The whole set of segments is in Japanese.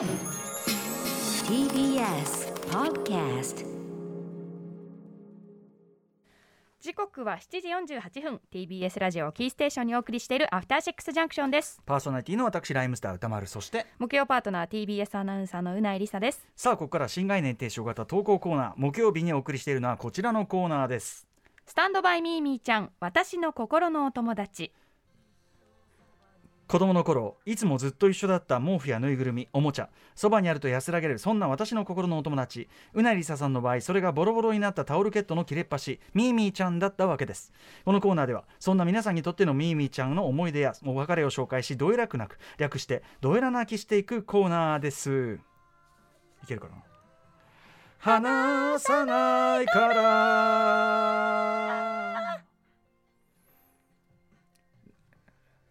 TBS Podcast 時刻は7時48分。TBS ラジオキーステーションにお送りしているアフターシックスジャンクションです。パーソナリティの私ライムスター歌丸。そして木曜パートナー TBS アナウンサーのうないりさです。さあここから新概念提唱型投稿コーナー。木曜日にお送りしているのはこちらのコーナーです。スタンドバイミーミーちゃん私の心のお友達子供の頃いつもずっと一緒だった毛布やぬいぐるみおもちゃそばにあると安らげるそんな私の心のお友達。うなりささんの場合それがボロボロになったタオルケットの切れっ端ミーミーちゃんだったわけです。このコーナーではそんな皆さんにとってのミーミーちゃんの思い出やお別れを紹介しどえらくなく略してどえら泣きしていくコーナーです。いけるかな？話さないから。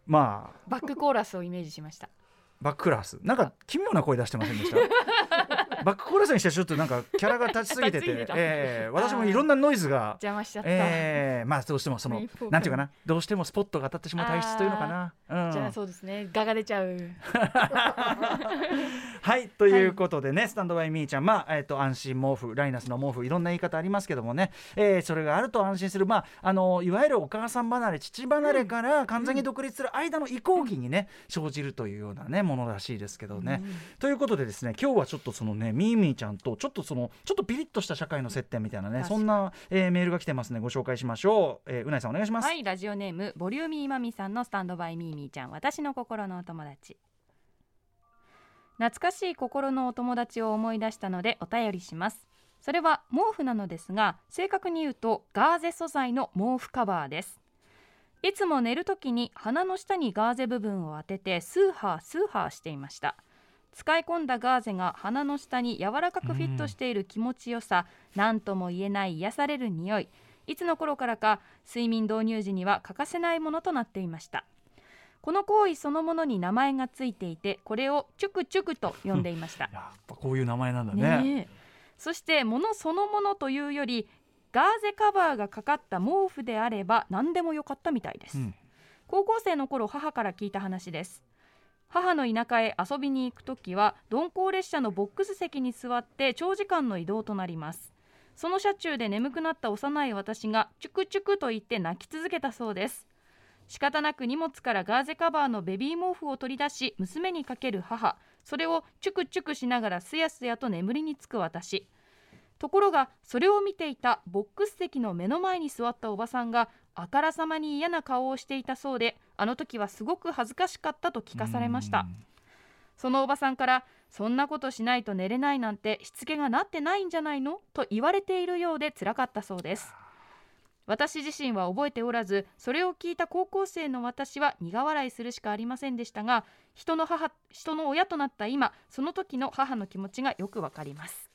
まあ。バックコーラスをイメージしました。バッククラス。なんか奇妙な声出してませんでした？バックコーラスにしてはちょっとなんかキャラが立ちすぎてて。てた。えー私もいろんなノイズが。邪魔しちゃった、えーまあどうしてもそのなんていうかな。どうしてもスポットが当たってしまう体質というのかな、うん、じゃあそうですね。ガが出ちゃう。はいということでね、スタンドバイミーちゃん。まあえっ、と安心毛布ライナスの毛布いろんな言い方ありますけどもね、えーそれがあると安心する。まああのいわゆるお母さん離れ父離れから完全に独立する間の移行期にね、生じるというようなねものらしいですけどね、ということでですね今日はちょっとそのねミーミーちゃんとちょっとそのちょっとピリッとした社会の接点みたいなねそんな、えーメールが来てますね。ご紹介しましょう、えーうないさんお願いします、はいラジオネームボリューミーマミさんのスタンドバイミーミーちゃん私の心のお友達。懐かしい心のお友達を思い出したのでお便りします。それは毛布なのですが正確に言うとガーゼ素材の毛布カバーです。いつも寝るときに鼻の下にガーゼ部分を当ててスーハースーハーしていました。使い込んだガーゼが鼻の下に柔らかくフィットしている気持ちよさ何とも言えない癒される匂い。いつの頃からか睡眠導入時には欠かせないものとなっていました。この行為そのものに名前がついていてこれをチュクチュクと呼んでいました。やっぱこういう名前なんだね。ねえ。そして物そのものというよりガーゼカバーがかかった毛布であれば何でもよかったみたいです、うん。高校生の頃母から聞いた話です。母の田舎へ遊びに行くときは鈍行列車のボックス席に座って長時間の移動となります。その車中で眠くなった幼い私がチュクチュクと言って泣き続けたそうです仕方なく荷物からガーゼカバーのベビー毛布を取り出し娘にかける母。それをチュクチュクしながらすやすやと眠りにつく私。ところがそれを見ていたボックス席の目の前に座ったおばさんがあからさまに嫌な顔をしていたそうであの時はすごく恥ずかしかったと聞かされました。そのおばさんからそんなことしないと寝れないなんてしつけがなってないんじゃないの？と言われているようで辛かったそうです私自身は覚えておらずそれを聞いた高校生の私は苦笑いするしかありませんでしたが人の母人の親となった今その時の母の気持ちがよくわかります。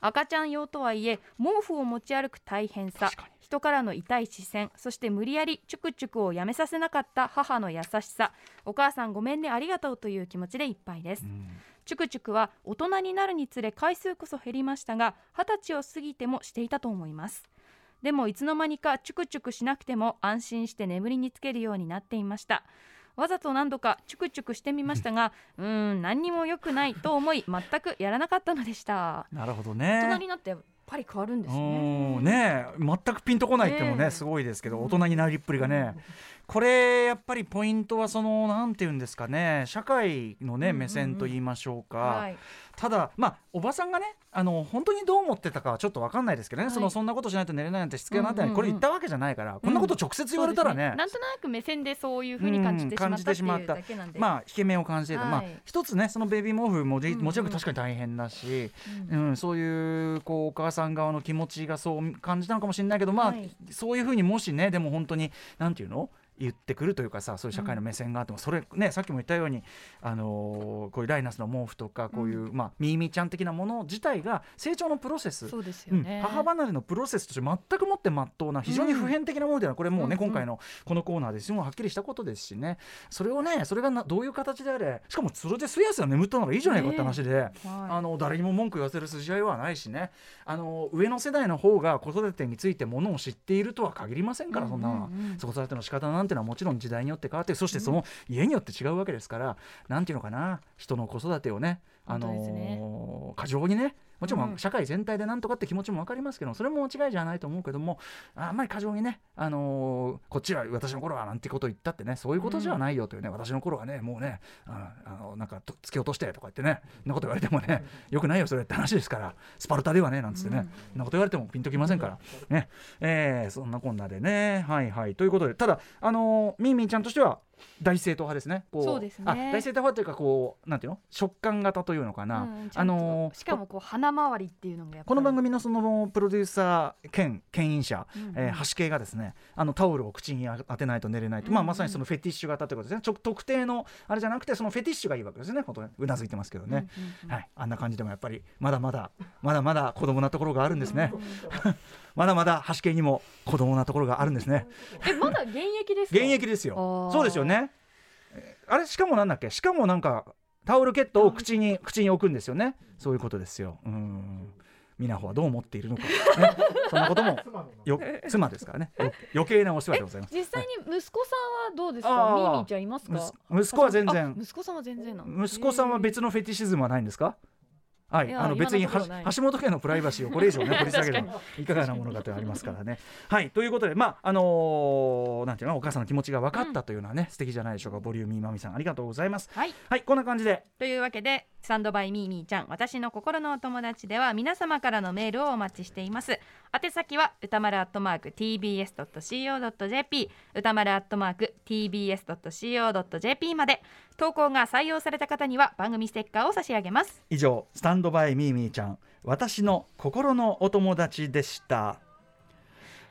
赤ちゃん用とはいえ毛布を持ち歩く大変さ人からの痛い視線そして無理やりチュクチュクをやめさせなかった母の優しさ。お母さんごめんねありがとうという気持ちでいっぱいです、チュクチュクは大人になるにつれ回数こそ減りましたが二十歳を過ぎてもしていたと思いますでもいつの間にかチュクチュクしなくても安心して眠りにつけるようになっていました。わざと何度かチュクチュクしてみましたがうーん何にも良くないと思い全くやらなかったのでした。なるほど大人ねになってやっぱり変わるんですうねん。ねえ。全くピンとこないってもね、ねえ。すごいですけど大人になりっぷりがね、これやっぱりポイントはそのなんていうんですかね社会のね、目線と言いましょうか、はい。ただまあおばさんがねあの本当にどう思ってたかはちょっと分かんないですけどね、はい。そのそんなことしないと寝れないなんてしつけがなんうんうん。これ言ったわけじゃないから、こんなこと直接言われたらね,、なんとなく目線でそういう風に感じてしまったまあ引け目を感じてた、はい。まあ一つねそのベビー毛布もじうんうん。もちろん確かに大変だし、ううんそういうこうお母さん側の気持ちがそう感じたのかもしれないけどまあ、はい。そういうふうにもしねでも本当になんていうの？言ってくるというかさそういう社会の目線があっても、それねさっきも言ったように、あのーこういうライナスの毛布とかこういう、まあミーミーちゃん的なもの自体が成長のプロセスそうですようんね、母離れのプロセスとして全くもって真っ当な非常に普遍的なものではこれもうね、今回のこのコーナーです。ごいはっきりしたことですしね。それをねそれがなどういう形であれしかもそれですやすや眠ったのがいいじゃないかって話で。はい。あの誰にも文句言わせる筋合いはないしね。あの上の世代の方が子育てについてものを知っているとは限りませんから、そんなのはうん。うんうん子育ての仕方なんてていうのはもちろん時代によって変わってそしてその家によって違うわけですから、なんていうのかな人の子育てをねあのね。ー過剰にねもちろうん。ん社会全体でなんとかって気持ちも分かりますけどそれも間違いじゃないと思うけどもあんまり過剰にね、あのーこっちは私の頃はなんてこと言ったってねそういうことじゃないよというね、私の頃はねもうねああのなんかと突き落としてとか言ってねそんなこと言われてもねよくないよそれって話ですからスパルタではねなんつってね、そんなこと言われてもピンときませんからね、えーそんなこんなでね。はいはい。ということでただあのーミーミーちゃんとしては大正統派ですね。こうそうですね。あ大正統派というかこうなんていうの？食感型というのかな、うんあのーしかもこう鼻周りっていうのもやっぱり。この番組のそのプロデューサー兼牽引者、うんうん。えー、橋系がですねあのタオルを口に当てないと寝れないと、まあ、うんうん。まさにそのフェティッシュ型ということですね。ちょ特定のあれじゃなくてそのフェティッシュがいいわけですね。本当ねうなずいてますけどね、はい、あんな感じでもやっぱりまだまだまだまだ子供なところがあるんですね。まだまだ橋系にも子供なところがあるんですね。えまだ現役ですか？現役ですよ。そうですよねえーあれしかもなんだっけ？しかもなんかタオルケットを口に口に置くんですよね。そういうことですよ。うん。美奈穂はどう思っているのか、ね、そんなこともよ妻ですからね。よ余計なお世話でございます。実際に息子さんはどうですか？ミーミーちゃんいますか？息息子は全然。あ息子さんは全然息子さんは別のフェティシズムはないんですか？はい。あの別に橋本家のプライバシーをこれ以上ね 掘り下げるのはいかがなものかというありますからね。はい。ということでまああのーなんていうのお母さんの気持ちが分かったというのはね、素敵じゃないでしょうか。ボリューミーマミさんありがとうございます。はい。はいこんな感じで。というわけでスタンドバイミーミーちゃん私の心のお友達では皆様からのメールをお待ちしています。宛先は歌丸アットマーク tbs.co.jp 歌丸アットマーク tbs.co.jp まで。投稿が採用された方には番組ステッカーを差し上げます。以上スタンドバイミーミーちゃん。私の心のお友達でした。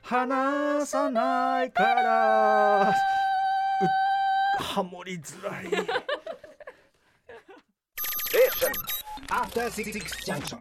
話さないから。ハモりづらい。After 66 Junction.